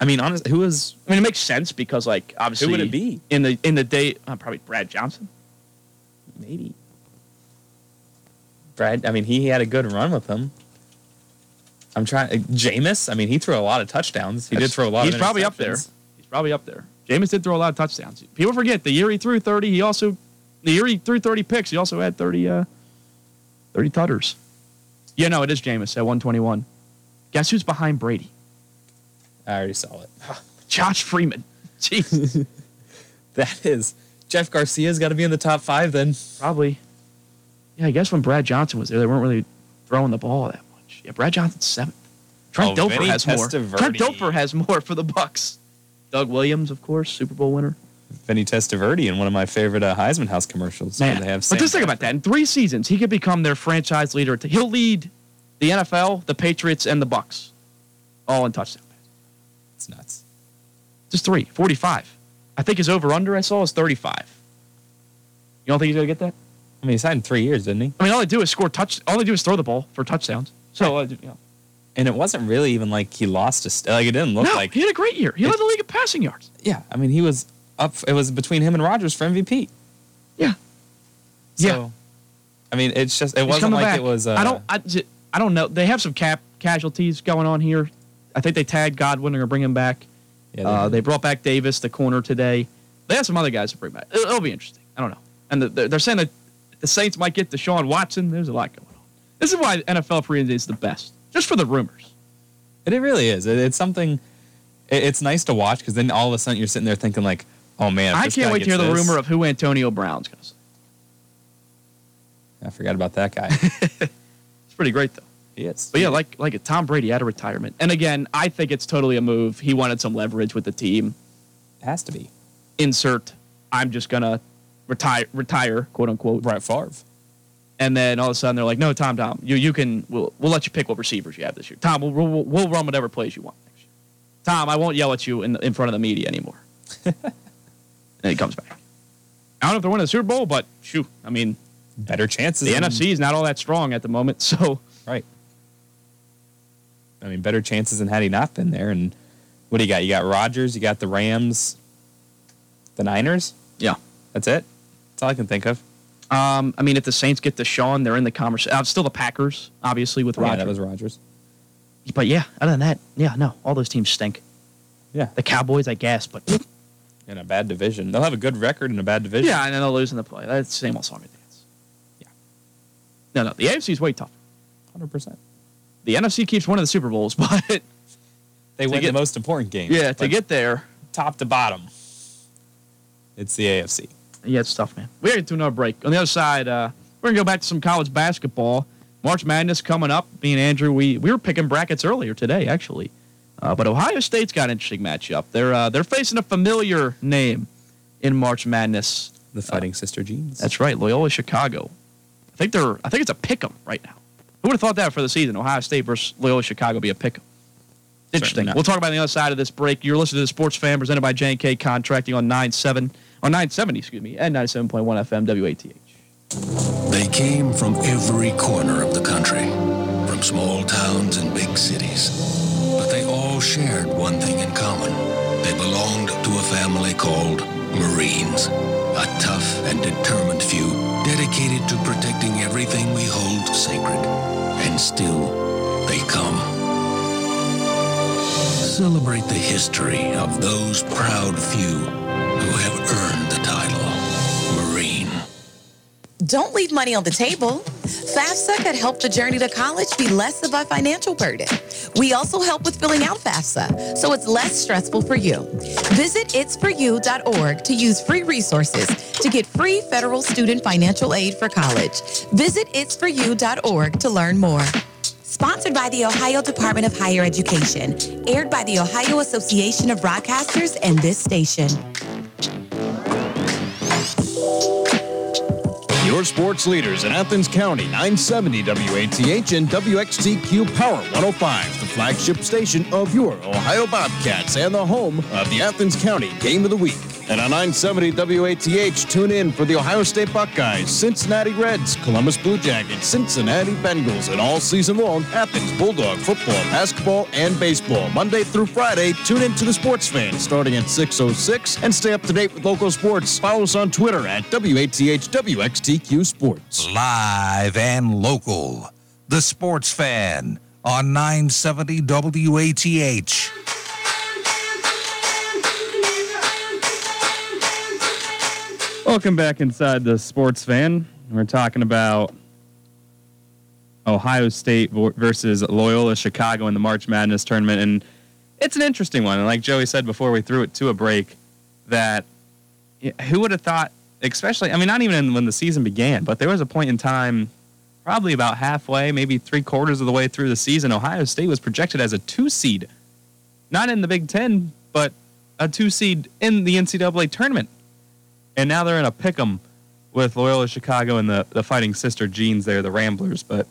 I mean, honestly, who is I mean, it makes sense because, like, obviously, who would it be? in the in the day? Uh, probably Brad Johnson. Maybe. Brad. I mean, he had a good run with them. I'm trying. Uh, Jameis. I mean, he threw a lot of touchdowns. He did throw a lot. He's probably up there. He's probably up there. Jameis did throw a lot of touchdowns. People forget the year he threw 30. He also the year he threw 30 picks. He also had 30 uh 30 tutters. Yeah, no, it is Jameis at 121. Guess who's behind Brady? I already saw it. Josh Freeman. Jeez, That is Jeff Garcia's got to be in the top five then. probably. Yeah, I guess when Brad Johnson was there, they weren't really throwing the ball that much. Yeah, Brad Johnson's seventh. Trent Oh, Dilfer Vinny has more. Trent Dilfer has more for the Bucs. Doug Williams, of course, Super Bowl winner. Vinny Testaverde in one of my favorite uh, Heisman House commercials. Man, they have but just think about that. In three seasons, he could become their franchise leader. He'll lead the NFL, the Patriots, and the Bucs, all in touchdown. passes. It's nuts. Just three, 45. I think his over/under I saw is 35. You don't think he's gonna get that? I mean, he signed three years, didn't he? I mean, all they do is score touch. All they do is throw the ball for touchdowns. So, uh, you know. And it wasn't really even like he lost a st- like it didn't look no, like he had a great year. He led the league in passing yards. yeah. I mean, he was up. It was between him and Rodgers for MVP. Yeah. So, Yeah. I mean, it's just it He's wasn't like back. it was. Uh, I don't. I, I don't know. They have some cap casualties going on here. I think they tagged Godwin and bringing him back. Yeah, uh, they brought back Davis, the corner today. They have some other guys to bring back. It'll, it'll be interesting. I don't know. And the, they're they're saying that the Saints might get Deshaun Watson. There's a lot going on. This is why NFL free agency is the best, just for the rumors. It, it really is. It, it's something. It, it's nice to watch because then all of a sudden you're sitting there thinking like, oh man, I can't wait to hear gets the rumor of who Antonio Brown's going to say. I forgot about that guy. It's pretty great though. he is. But yeah, like like a Tom Brady out of retirement. And again, I think it's totally a move. He wanted some leverage with the team. it has to be Insert. I'm just gonna retire, retire, quote unquote. Brett Favre. And then all of a sudden they're like, no, Tom, Tom, you you can we'll we'll let you pick what receivers you have this year. Tom, we'll we'll, we'll run whatever plays you want next year. Tom, I won't yell at you in in front of the media anymore. and he comes back. I don't know if they're winning the Super Bowl, but shoot, I mean, Better chances. the NFC is not all that strong at the moment. So Right. I mean, better chances than had he not been there. And what do you got? You got Rodgers. You got the Rams. The Niners. yeah. That's it. That's all I can think of. Um, I mean, if the Saints get Deshaun, they're in the conversation. Uh, still the Packers, obviously with Yeah, that was Rodgers. but yeah, other than that, yeah, no, all those teams stink. Yeah. The Cowboys, I guess, but In a bad division, they'll have a good record in a bad division. yeah, and then they'll lose in the play. That's the same old song and dance. Yeah. No, no, the AFC is way tougher. hundred percent. The NFC keeps winning the Super Bowls, but They win get- the most important game. yeah, to get there, top to bottom, it's the AFC. Yeah, it's tough, man. We gotta get to another break. On the other side, uh, we're gonna go back to some college basketball. March Madness coming up. Me and Andrew, we we were picking brackets earlier today, actually. Uh, but Ohio State's got an interesting matchup. They're uh, they're facing a familiar name in March Madness. The Fighting Sister Jeans. That's right, Loyola Chicago. I think they're I think it's a pick 'em right now. Who would have thought that for the season? Ohio State versus Loyola Chicago be a pick 'em. Interesting. We'll talk about it on the other side of this break. You're listening to the Sports Fan presented by J&K Contracting on 97 on 970, excuse me, and 97.1 FM WATH. They came from every corner of the country, from small towns and big cities. But they all shared one thing in common. They belonged to a family called Marines, a tough and determined few dedicated to protecting everything we hold sacred. And still, they come. Celebrate the history of those proud few have earned the title Marine. Don't leave money on the table. FAFSA could help the journey to college be less of a financial burden. We also help with filling out FAFSA, so it's less stressful for you. Visit itsforyou.org to use free resources to get free federal student financial aid for college. Visit itsforyou.org to learn more. Sponsored by the Ohio Department of Higher Education, aired by the Ohio Association of Broadcasters and this station. Your sports leaders in Athens County, 970 WATH and WXTQ Power 105, the flagship station of your Ohio Bobcats and the home of the Athens County Game of the Week. And on 970 WATH, tune in for the Ohio State Buckeyes, Cincinnati Reds, Columbus Blue Jackets, Cincinnati Bengals, and all season long, Athens Bulldog football, basketball, and baseball. Monday through Friday, tune in to the Sports Fan starting at 6.06 and stay up to date with local sports. Follow us on Twitter at WATHWXTQ Sports. Live and local. The Sports Fan on 970 WATH. Welcome back inside the sports fan. We're talking about Ohio State versus Loyola Chicago in the March Madness tournament, and it's an interesting one. And like Joey said before we threw it to a break, that who would have thought, especially, I mean, not even when the season began, but there was a point in time, probably about halfway, maybe three quarters of the way through the season, Ohio State was projected as a two seed, not in the Big Ten, but a two seed in the NCAA tournament and now they're in a pick 'em with Loyola Chicago and the, the Fighting Sister Jeans there, the Ramblers. But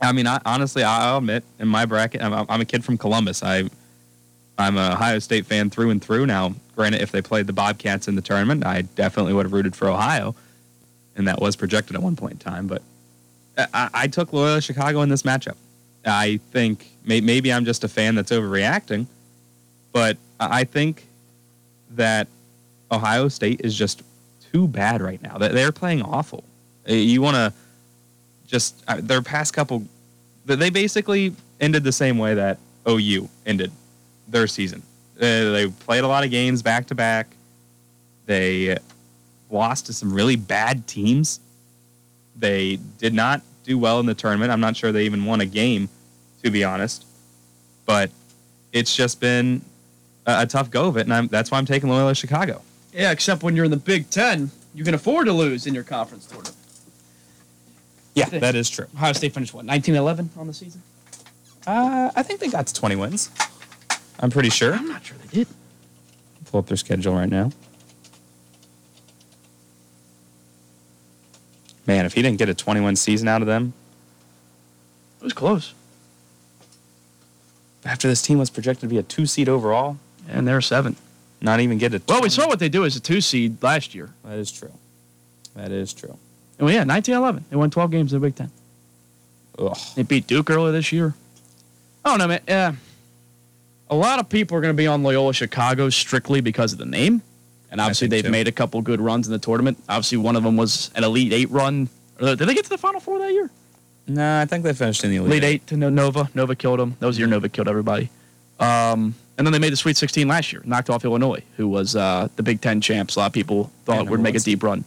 I mean, I, honestly, I'll admit in my bracket, I'm, I'm a kid from Columbus. I I'm a Ohio State fan through and through. Now, granted, if they played the Bobcats in the tournament, I definitely would have rooted for Ohio, and that was projected at one point in time. But I, I took Loyola Chicago in this matchup. I think may, maybe I'm just a fan that's overreacting, but I I think that Ohio State is just too bad right now. They- They're playing awful. Uh, You want to just uh, their past couple. they- They basically ended the same way that OU ended their season. Uh, they played a lot of games back to back. They lost to some really bad teams. They did not do well in the tournament. I'm not sure they even won a game, to be honest. But it's just been a, a tough go of it, and I'm, that's why I'm taking Loyola Chicago. Yeah, except when you're in the Big Ten, you can afford to lose in your conference tournament. Yeah, that is true. Ohio State finished what 19-11 on the season. Uh, I think they got to 20 wins. I'm pretty sure. I'm not sure they did. Pull up their schedule right now. Man, if he didn't get a 21 season out of them, It was close, after this team was projected to be a two seed overall, and they're seven. Not even get a. Well, we saw what they do as a two seed last year. That is true. That is true. Oh yeah, 1911. They won 12 games in the Big Ten. Ugh. They beat Duke earlier this year. I don't know, man. Yeah. A lot of people are going to be on Loyola Chicago strictly because of the name. And obviously, they've too. made a couple good runs in the tournament. Obviously, one of them was an Elite Eight run. Did they get to the Final Four that year? No, I think they finished in the Elite, Elite Eight to Nova. Nova killed them. That was the year Nova killed everybody. Um, and then they made the Sweet 16 last year, knocked off Illinois, who was uh, the Big Ten champs. A lot of people thought would make a deep run.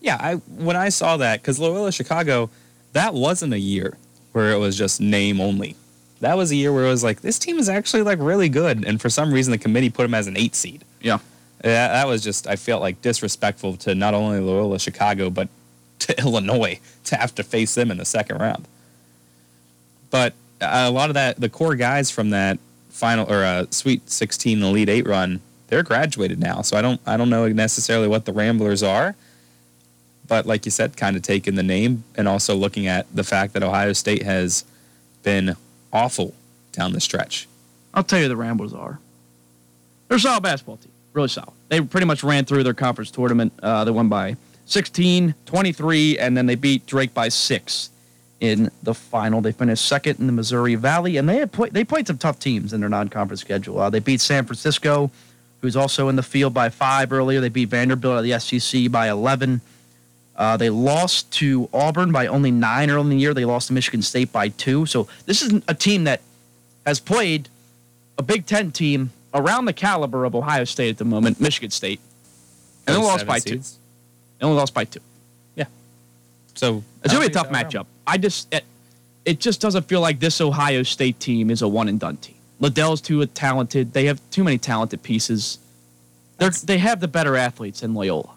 Yeah, I when I saw that because Loyola Chicago, that wasn't a year where it was just name only. That was a year where it was like this team is actually like really good, and for some reason the committee put them as an eight seed. Yeah. Yeah, that was just I felt like disrespectful to not only Loyola Chicago but to Illinois to have to face them in the second round. But a lot of that, the core guys from that final or a Sweet 16 Elite Eight run, they're graduated now. So I don't I don't know necessarily what the Ramblers are. But like you said, kind of taking the name and also looking at the fact that Ohio State has been awful down the stretch. I'll tell you the Ramblers are. They're a solid basketball team. Really solid. They pretty much ran through their conference tournament. Uh, they won by 16, 23, and then they beat Drake by six in the final. They finished second in the Missouri Valley, and they had play, they played some tough teams in their non-conference schedule. Uh, they beat San Francisco, who's also in the field by five earlier. They beat Vanderbilt at the SEC by 11. Uh, they lost to Auburn by only nine early in the year. They lost to Michigan State by two. So this is a team that has played a Big Ten team around the caliber of Ohio State at the moment, Michigan State, and they lost by two. seeds. They only lost by two. So It's gonna be a tough matchup. I just it, it just doesn't feel like this Ohio State team is a one and done team. Liddell's too talented. They have too many talented pieces. They're, they have the better athletes in Loyola.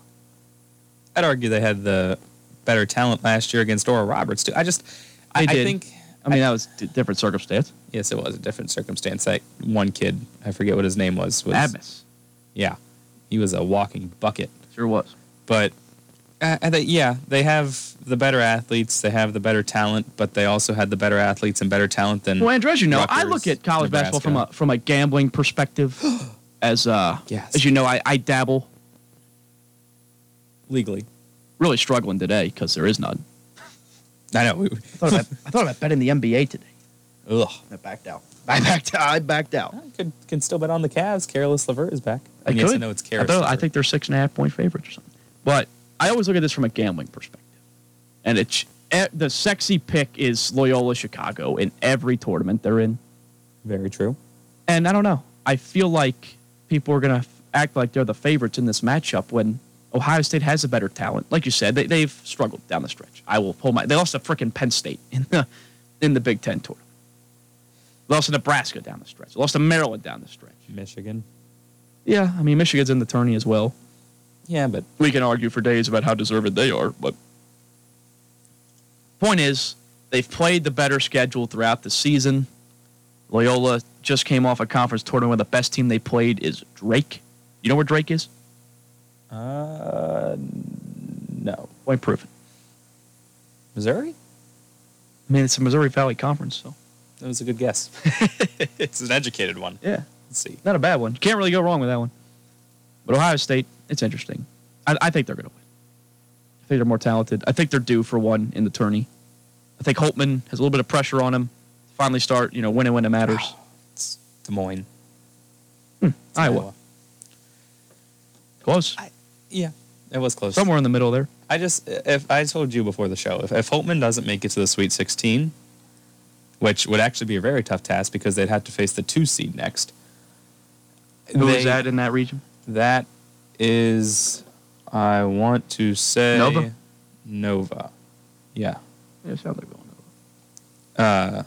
I'd argue they had the better talent last year against Oral Roberts too. I just, I, They I think, I mean, that was a different circumstance. yes, it was a different circumstance. That one kid, I forget what his name was, was Abmas. yeah, he was a walking bucket. Sure was. But uh, I think, yeah, they have the better athletes, they have the better talent, but they also had the better athletes and better talent than. Well, Andres, you know, I look at college basketball from a from a gambling perspective. as uh, Yes. as you know, I, I dabble. legally. Really struggling today because there is none. I know. I thought about, I thought about betting the NBA today. ugh. I backed out. I backed out. I backed out. I could can still bet on the Cavs. Caris LeVert is back. I yes, I could. know it's I, Caris. thought- I think they're six and a half point favorites or something. But I always look at this from a gambling perspective, and it's the sexy pick is Loyola Chicago in every tournament they're in. very true. And I don't know. I feel like people are going to act like they're the favorites in this matchup when Ohio State has a better talent. Like you said, they, they've struggled down the stretch. I will pull my. They lost to freaking Penn State in the in the Big Ten tournament. They lost to Nebraska down the stretch. They lost to Maryland down the stretch. Michigan. Yeah, I mean Michigan's in the tourney as well. Yeah, but We can argue for days about how deserved they are, but point is they've played the better schedule throughout the season. Loyola just came off a conference tournament where the best team they played is Drake. You know where Drake is? uh, no. Point proven. Missouri. I mean, it's a Missouri Valley Conference, so That was a good guess. it's an educated one. yeah, Let's see. not a bad one. You can't really go wrong with that one. But Ohio State, it's interesting. I, I think they're going to win. I think they're more talented. I think they're due for one in the tourney. I think Holtman has a little bit of pressure on him. to Finally, start you know winning when it matters. It's Des Moines. Hmm. Iowa. Iowa. Close. Yeah, it was close. Somewhere in the middle there. I just if I told you before the show, if, if Holtman doesn't make it to the Sweet 16, which would actually be a very tough task because they'd have to face the two seed next. Who is They- that in that region? That is, I want to say Nova? Nova. Yeah. Yeah, it sounds like going. Uh,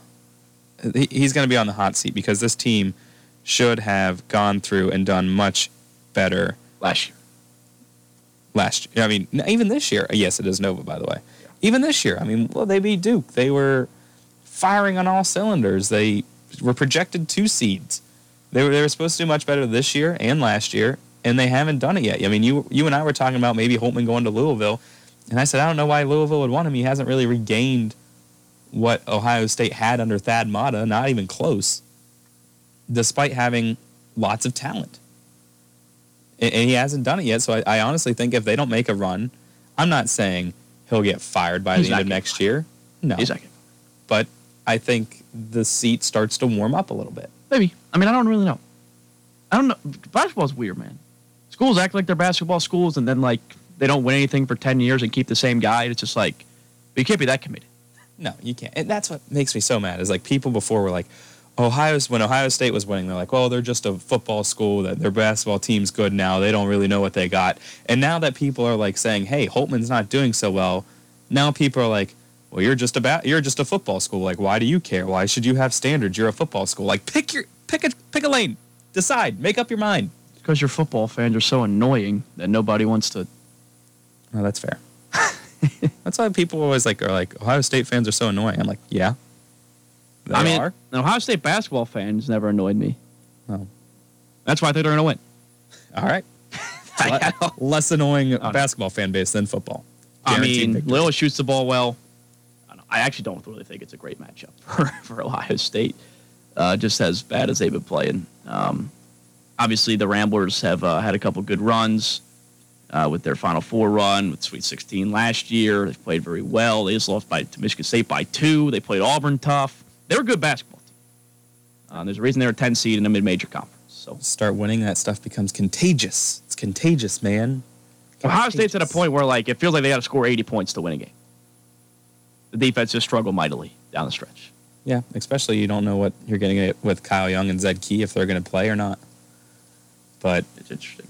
he, he's going to be on the hot seat because this team should have gone through and done much better last year. Last year, I mean, even this year. Yes, it is Nova, by the way. Even this year, I mean, well, they beat Duke. They were firing on all cylinders. They were projected two seeds. They were they were supposed to do much better this year and last year, and they haven't done it yet. I mean, you you and I were talking about maybe Holtman going to Louisville, and I said I don't know why Louisville would want him. He hasn't really regained what Ohio State had under Thad Matta, not even close, despite having lots of talent. And, and he hasn't done it yet. So I, I honestly think if they don't make a run, I'm not saying he'll get fired by He's the end of next year. No. He's not But I think the seat starts to warm up a little bit. Maybe. I mean, I don't really know. I don't know. Basketball's weird, man. Schools act like they're basketball schools, and then like they don't win anything for ten years and keep the same guy. It's just like, you can't be that committed. No, you can't. And that's what makes me so mad. Is like people before were like, Ohio's when Ohio State was winning, they're like, "Well, they're just a football school. That their basketball team's good now. They don't really know what they got." And now that people are like saying, "Hey, Holtman's not doing so well," now people are like, "Well, you're just about you're just a football school. Like, why do you care? Why should you have standards? You're a football school. Like, pick your pick a pick a lane. Decide. Make up your mind." Because your football fans are so annoying that nobody wants to. Oh, that's fair. that's why people always like are like Ohio State fans are so annoying. I'm like, yeah, they I mean, are. Ohio State basketball fans never annoyed me. Oh. That's why I think they're to win. All right. Less annoying basketball fan base than football. I mean, victory. Loyola shoots the ball well. I don't- I actually don't really think it's a great matchup for, for Ohio State. Uh, just as bad as they've been playing. Um, obviously, the Ramblers have uh, had a couple good runs uh, with their Final Four run with Sweet 16 last year. They've played very well. They just lost by to Michigan State by two. They played Auburn tough. They were a good basketball team. Uh, there's a reason they're a 10 seed in a mid-major conference. So start winning, that stuff becomes contagious. It's contagious, man. Ohio State's at a point where like it feels like they got to score 80 points to win a game. The defense just struggled mightily down the stretch. Yeah, especially you don't know what you're getting with Kyle Young and Zed Key if they're going to play or not. But it's interesting.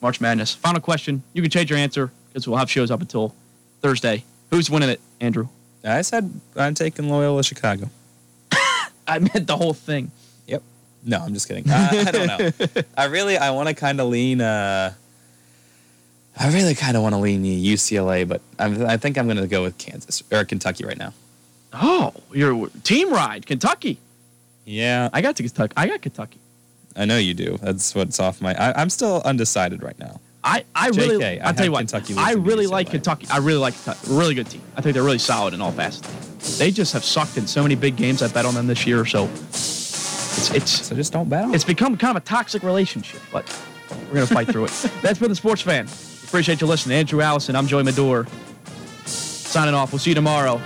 March Madness. Final question. You can change your answer because we'll have shows up until Thursday. Who's winning it, Andrew? I said I'm taking Loyola Chicago. I meant the whole thing. Yep. No, I'm just kidding. I, I don't know. I really I want to kind of lean. Uh, I really kind of want to lean UCLA, but I'm, I think I'm going to go with Kansas or Kentucky right now. Oh, your team ride, Kentucky. Yeah, I got to Kentucky. I got Kentucky. I know you do. That's what's off my. I, I'm still undecided right now. I, I JK, really, I I'll tell you what, Kentucky I really UCLA. like Kentucky. I really like Kentucky. Really good team. I think they're really solid in all facets. They just have sucked in so many big games. I bet on them this year. So it's it's so just don't bet on. It's become kind of a toxic relationship, but we're gonna fight through it. That's been the sports fan. Appreciate you listening. Andrew Allison. I'm Joey Medor. Signing off. We'll see you tomorrow.